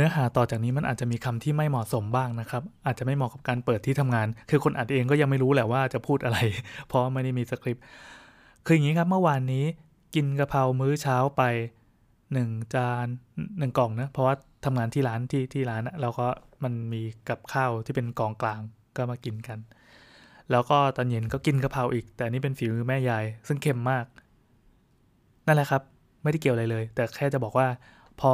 นื้อหาต่อจากนี้มันอาจจะมีคำที่ไม่เหมาะสมบ้างนะครับ อาจจะไม่เหมาะกับการเปิดที่ทำงาน คือคนอัดเองก็ยังไม่รู้แหละว่าจะพูดอะไร เพราะไม่ได้มีสคริปต์คืออย่างนี้ครับเมื่อวานนี้กินกะเพรามื้อเช้าไปหนึ่งจานหนึ่งกล่องนะเพราะว่าทำงานที่ร้านที่ที่ร้านแล้วก็มันมีกับข้าวที่เป็นกองกลางก็มากินกัน แล้วก็ตอนเย็นก็กินกะเพราอีก แต่นี่เป็นฝีมือแม่ยาย ซึ่งเค็มมาก นั่นแหละครับ ไม่ได้เกี่ยวอะไรเลย แต่แค่จะบอกว่าพอ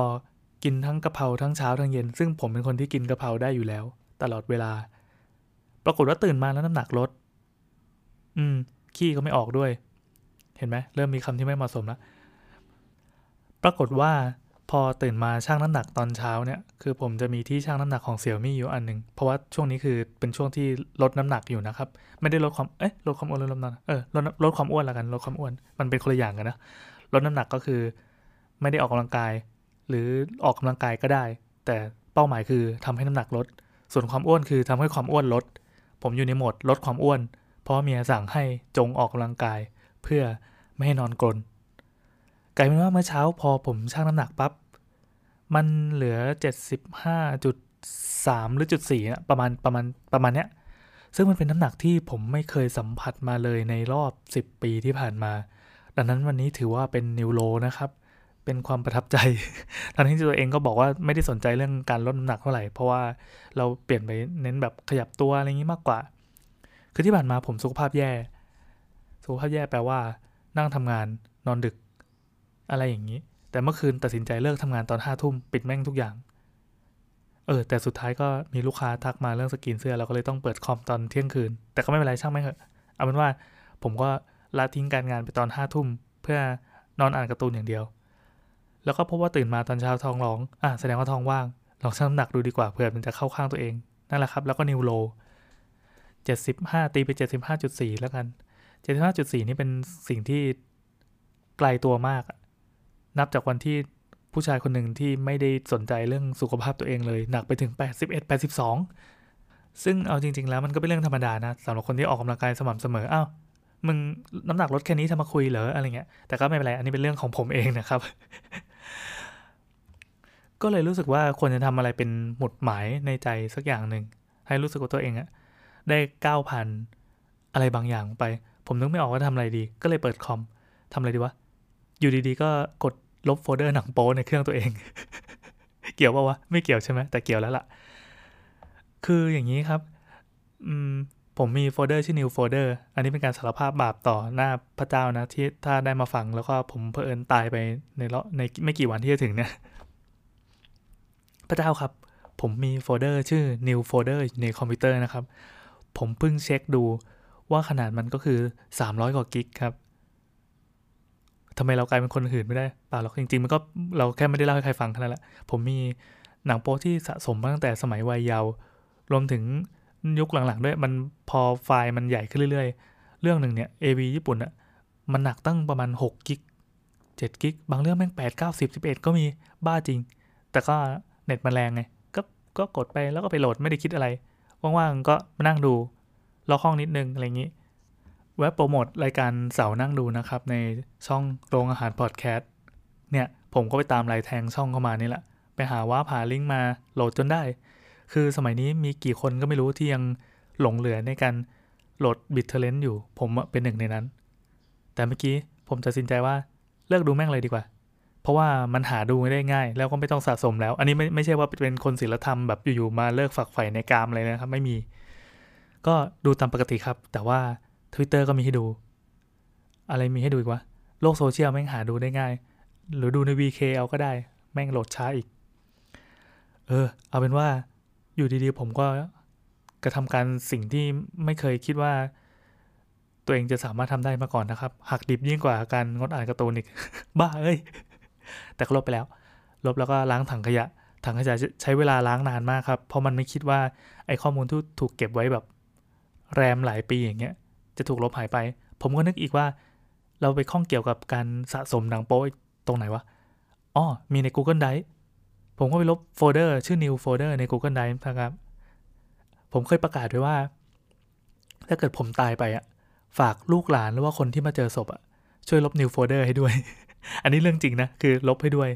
กินทั้งกะเพราทั้งเช้าทั้งเย็น ซึ่งผมเป็นคนที่กินกะเพราได้อยู่แล้ว ตลอดเวลา ปรากฏว่าตื่นมาแล้วน้ำหนักลด อืม ขี้ก็ไม่ออกด้วย เห็นไหมเริ่มมีคำที่ไม่เหมาะสมแล้วปรากฏว่าพอตื่นมาชั่งน้ำหนักตอนเช้าเนี่ย คือผมจะมีที่ชั่งน้ำหนักของเสี่ยวมี่อยู่อันหนึ่งเพราะว่าช่วงนี้คือเป็นช่วงที่ลดน้ำหนักอยู่นะครับ ไม่ได้ลดความ เอ๊ะลดความอ้วนลดน้ำหนัก เออลดลดความอ้วนละกัน ลดความอ้วน มันเป็นคนละอย่างกันนะ ลดน้ำหนักก็คือ ไม่ได้ออกกำลังกาย หรือออกกำลังกายก็ได้ แต่เป้าหมายคือทำให้น้ำหนักลด ส่วนความอ้วนคือทำให้ความอ้วนลด ผมอยู่ในโหมดลดความอ้วน เพราะเมียสั่งให้จงออกกำลังกาย เพื่อไม่ให้นอนกรนกลายเป็นว่าเมื่อเช้าพอผมชั่งน้ำหนักปับ๊บมันเหลือ 75.3 หรือจุด4นะประมาณประมาณประมาณเนี้ยซึ่งมันเป็นน้ำหนักที่ผมไม่เคยสัมผัสมาเลยในรอบ 10 ปีที่ผ่านมา ดังนั้นวันนี้ถือว่าเป็นนิวโลนะครับ เป็นความประทับใจ ทั้งที่ตัวเองก็บอกว่าไม่ได้สนใจเรื่องการลดน้ำหนักเท่าไหร่ เพราะว่าเราเปลี่ยนไปเน้นแบบขยับตัวอะไรอย่างนี้มากกว่า คือที่ผ่านมาผมสุขภาพแย่ สุขภาพแย่แปลว่า นั่งทำงานนอนดึก อะไรอย่างนี้ แต่เมื่อคืนตัดสินใจเลิกทำงานตอนห้าทุ่มปิดแม่งทุกอย่าง เออ แต่สุดท้ายก็มีลูกค้าทักมาเรื่องสกินเสื้อ เราก็เลยต้องเปิดคอมตอนเที่ยงคืน แต่ก็ไม่เป็นไรช่างไม่เถอะ เอาเป็นว่า ผมก็ละทิ้งการงานไปตอนห้าทุ่มเพื่อนอนอ่านการ์ตูนอย่างเดียว แล้วก็พบว่าตื่นมาตอนเช้าท้องร้อง อะแสดงว่าท้องว่าง ลองชั่งน้ำหนักดูดีกว่าเผื่อมันจะเข้าข้างตัวเอง นั่นแหละครับ แล้วก็นิวโลเจ็ดสิบห้าตีไปเจ็ดสิบห้าจุดสี่แล้วกันเจ็ดสิบห้าจุดสี่นี่เป็นสิ่งที่ไกลตัวมาก นับจากวันที่ผู้ชายคนหนึ่งที่ไม่ได้สนใจเรื่องสุขภาพตัวเองเลย หนักไปถึง 81 82 ซึ่งเอาจริง ๆ แล้วมันก็เป็นเรื่องธรรมดานะสำหรับคนที่ออกกำลังกายสม่ำเสมออ้าวมึงน้ำหนักลดแค่นี้ทำมาคุยเหรออะไรเงี้ยแต่ก็ไม่เป็นไร อันนี้เป็นเรื่องของผมเองนะครับ ก็เลยรู้สึกว่าควรจะทำอะไรเป็นหมุดหมายในใจสักอย่างหนึ่ง ให้รู้สึกว่าตัวเองอะได้ก้าวผ่านอะไรบางอย่างไป ผมนึกไม่ออกว่าทำอะไรดี ก็เลยเปิดคอมทำอะไรดีวะ อยู่ดีๆ ก็กดลบโฟลเดอร์หนังโป๊ในเครื่องตัวเอง เกี่ยวป่าวะ ไม่เกี่ยวใช่ไหมแต่เกี่ยวแล้วล่ะ คืออย่างนี้ครับ อืมผมมีโฟลเดอร์ชื่อ new folder อันนี้เป็นการสารภาพบาปต่อหน้าพระเจ้านะที่ถ้าได้มาฟังแล้วก็ผมเพอเอิญตายไปในในไม่กี่วันที่จะถึงเนี่ย พระเจ้าครับ ผมมีโฟลเดอร์ชื่อ new folder ในคอมพิวเตอร์นะครับ ผมเพิ่งเช็คดูว่าขนาดมันก็คือ 300 กว่ากิกครับทำไมเรากลายเป็นคนหื่นไม่ได้เปล่าหรอกจริงๆ มันก็เราแค่ไม่ได้เล่าให้ใครฟังแค่นั้นแหละ ผมมีหนังโป๊ที่สะสมมาตั้งแต่สมัยวัยเยาว์รวมถึงยุคหลังๆ ด้วย มันพอไฟล์มันใหญ่ขึ้นเรื่อยๆ เรื่องหนึ่งเนี่ย AV ญี่ปุ่นอะมันหนักตั้งประมาณ6กิก7กิกบางเรื่องแม่ง8 9 10 11 ก็มีบ้าจริง แต่ก็ เน็ตมันแรงไงก็ก็กดไปแล้วก็ไปโหลดไม่ได้คิดอะไรว่างๆก็มานั่งดูล็อกห้องนิดนึงอะไรอย่างนี้เว็บโปรโมทรายการเสานั่งดูนะครับ ในช่องโรงอาหารพอดแคสต์เนี่ยผมก็ไปตามลายแทงช่องเข้ามานี่แหละ ไปหาว่าผาลิงก์มาโหลดจนได้ คือสมัยนี้มีกี่คนก็ไม่รู้ที่ยังหลงเหลือในการโหลด BitTorrent อยู่ ผมเป็นหนึ่งในนั้น แต่เมื่อกี้ผมตัดสินใจว่าเลิกดูแม่งเลยดีกว่า เพราะว่ามันหาดูไม่ได้ง่าย แล้วก็ไม่ต้องสะสมแล้ว อันนี้ไม่ไม่ใช่ว่าเป็นคนศิลธรรมแบบอยู่ๆมาเลิกฝักใฝ่ในกามเลยนะครับ ไม่มี ก็ดูตามปกติครับ แต่ว่า Twitter ก็มีให้ดู อะไรมีให้ดูอีกวะโลกโซเชียลแม่งหาดูได้ง่าย หรือดูใน VK เอาก็ได้ แม่งโหลดช้าอีก เออ เอาเป็นว่าอยู่ดีๆผมก็กระทำการสิ่งที่ไม่เคยคิดว่า ตัวเองจะสามารถทำได้มาก่อนนะครับ หักดิบยิ่งกว่าการงดอ่านการ์ตูนอีก บ้าเอ้ย แต่ก็ลบไปแล้ว ลบแล้วก็ล้างถังขยะ ถังขยะใช้เวลาล้างนานมากครับ เพราะมันไม่คิดว่าไอ้ข้อมูลที่ถูกเก็บไว้แบบ แรมหลายปีอย่างเงี้ย จะถูกลบหายไป ผมก็นึกอีกว่า เราไปข้องเกี่ยวกับการสะสมหนังโป๊ตรงไหนวะ อ๋อ มีใน Google Drive ผมก็ไปลบโฟลเดอร์ชื่อ new folder ใน Google Drive นะครับ ผมเคยประกาศไว้ว่า ถ้าเกิดผมตายไปอะฝากลูกหลานหรือว่าคนที่มาเจอศพอะช่วยลบ new folder ให้ด้วย อันนี้เรื่องจริงนะ คือลบให้ด้วย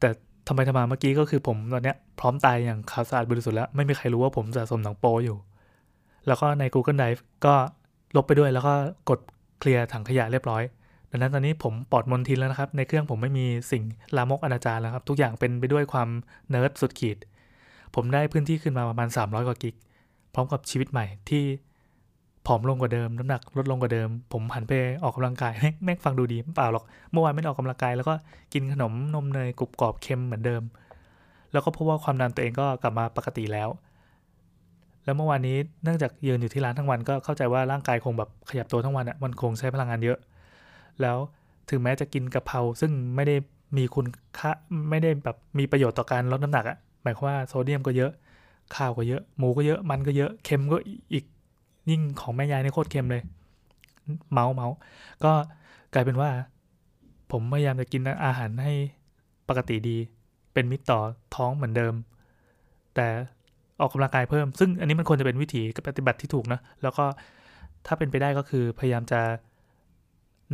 แต่ทำไมทำไมาเมื่อกี้ก็คือผมตอนเนี้ยพร้อมตายอย่างขาวสะอาดบริสุทธิ์แล้ว ไม่มีใครรู้ว่าผมสะสมหนังโปอยู่ แล้วก็ใน Google Drive ก็ลบไปด้วยแล้วก็กดเคลียร์ถังขยะเรียบร้อยดังนั้นตอนนี้ผมปลอดมลทินแล้วนะครับ ในเครื่องผมไม่มีสิ่งลามกอนาจารแล้วครับ ทุกอย่างเป็นไปด้วยความเนิร์ดสุดขีด ผมได้พื้นที่ขึ้นมาประมาณ 300 กว่ากิก พร้อมกับชีวิตใหม่ที่ ผอมลงกว่าเดิมน้ำหนักลดลงกว่าเดิม ผมหันไปออกกำลังกายแม่งฟังดูดีเปล่าหรอกเมื่อวานไม่ได้ออกกำลังกายแล้วก็กินขนมนมเนยกรุบกรอบเค็มเหมือนเดิม แล้วก็พบว่าความดันตัวเองก็กลับมาปกติแล้ว แล้วเมื่อวานนี้เนื่องจากยืนอยู่ที่ร้านทั้งวันก็เข้าใจว่าร่างกายคงแบบขยับตัวทั้งวันอะมันคงใช้พลังงานเยอะ แล้วถึงแม้จะกินกะเพราซึ่งไม่ได้มีคุณค่าไม่ได้แบบมีประโยชน์ต่อการลดน้ำหนักอะหมายความว่าโซเดียมก็เยอะข้าวก็เยอะหมูก็เยอะมันก็เยอะเค็มก็อีก ยิ่งของแม่ยายในโคตรเค็มเลย เมาเมาก็กลายเป็นว่า ผมพยายามจะกินอาหารให้ปกติดี เป็นมิตรต่อท้องเหมือนเดิม แต่ออกกำลังกายเพิ่ม ซึ่งอันนี้มันควรจะเป็นวิถีปฏิบัติที่ถูกนะ แล้วก็ถ้าเป็นไปได้ก็คือพยายามจะ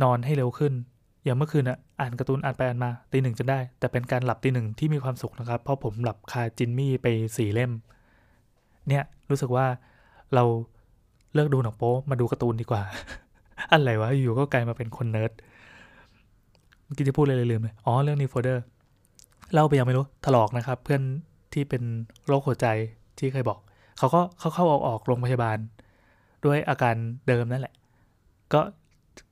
นอนให้เร็วขึ้น อย่างเมื่อคืนอะอ่านการ์ตูนอ่านไปอ่านมาตีหนึ่งจนได้ แต่เป็นการหลับตีหนึ่งที่มีความสุขนะครับ เพราะผมหลับคาจินมี่ไปสี่เล่ม เนี่ยรู้สึกว่าเรา เลิกดูหนังโป๊มาดูการ์ตูนดีกว่า อะไรวะ อยู่ก็กลายมาเป็นคนเนิร์ดเมื่อกี้จะพูดอะไรลืมเลยอ๋อ เรื่องนี้โฟเดอร์เล่าไปยังไม่รู้ ถลอกนะครับ เพื่อนที่เป็นโรคหัวใจที่เคยบอก เขาก็เข้าเข้าออกออกโรงพยาบาล ด้วยอาการเดิมนั่นแหละ ก็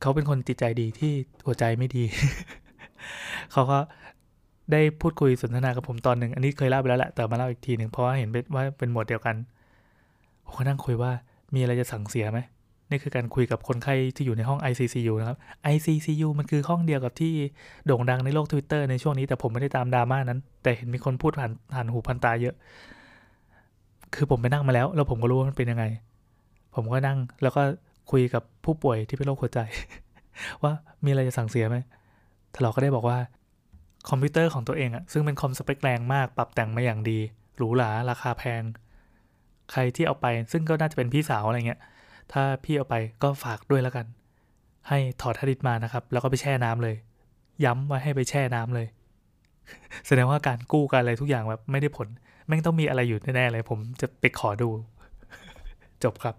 เขาเป็นคนจิตใจดีที่หัวใจไม่ดี เขาก็ได้พูดคุยสนทนากับผมตอนหนึ่ง อันนี้เคยเล่าไปแล้วแหละ แต่มาเล่าอีกทีหนึ่งเพราะว่าเห็นว่าเป็นหมวดเดียวกันผมก็นั่งคุยว่า มีอะไรจะสั่งเสียไหมนี่คือการคุยกับคนไข้ที่อยู่ในห้อง ICCU นะครับ ICCU มันคือห้องเดียวกับที่โด่งดังในโลก Twitter ในช่วงนี้แต่ผมไม่ได้ตามดราม่านั้น แต่เห็นมีคนพูดผ่านผ่านหูผ่านตาเยอะ คือผมไปนั่งมาแล้ว แล้วผมก็รู้ว่ามันเป็นยังไง ผมก็นั่งแล้วก็คุยกับผู้ป่วยที่เป็นโรคหัวใจ ว่ามีอะไรจะสั่งเสียไหมทลอก็ได้บอกว่า คอมพิวเตอร์ของตัวเองอะซึ่งเป็นคอมสเปคแรงมากปรับแต่งมาอย่างดีหรูหราราคาแพง ใครที่เอาไป ซึ่งก็น่าจะเป็นพี่สาวอะไรเงี้ย ถ้าพี่เอาไปก็ฝากด้วยแล้วกัน ให้ถอดฮาดิตมานะครับ แล้วก็ไปแช่น้ำเลย ย้ำว่าให้ไปแช่น้ำเลย แสดงว่าการกู้การอะไรทุกอย่างแบบไม่ได้ผล แม่งต้องมีอะไรอยู่แน่ๆเลย ผมจะไปขอดู จบครับ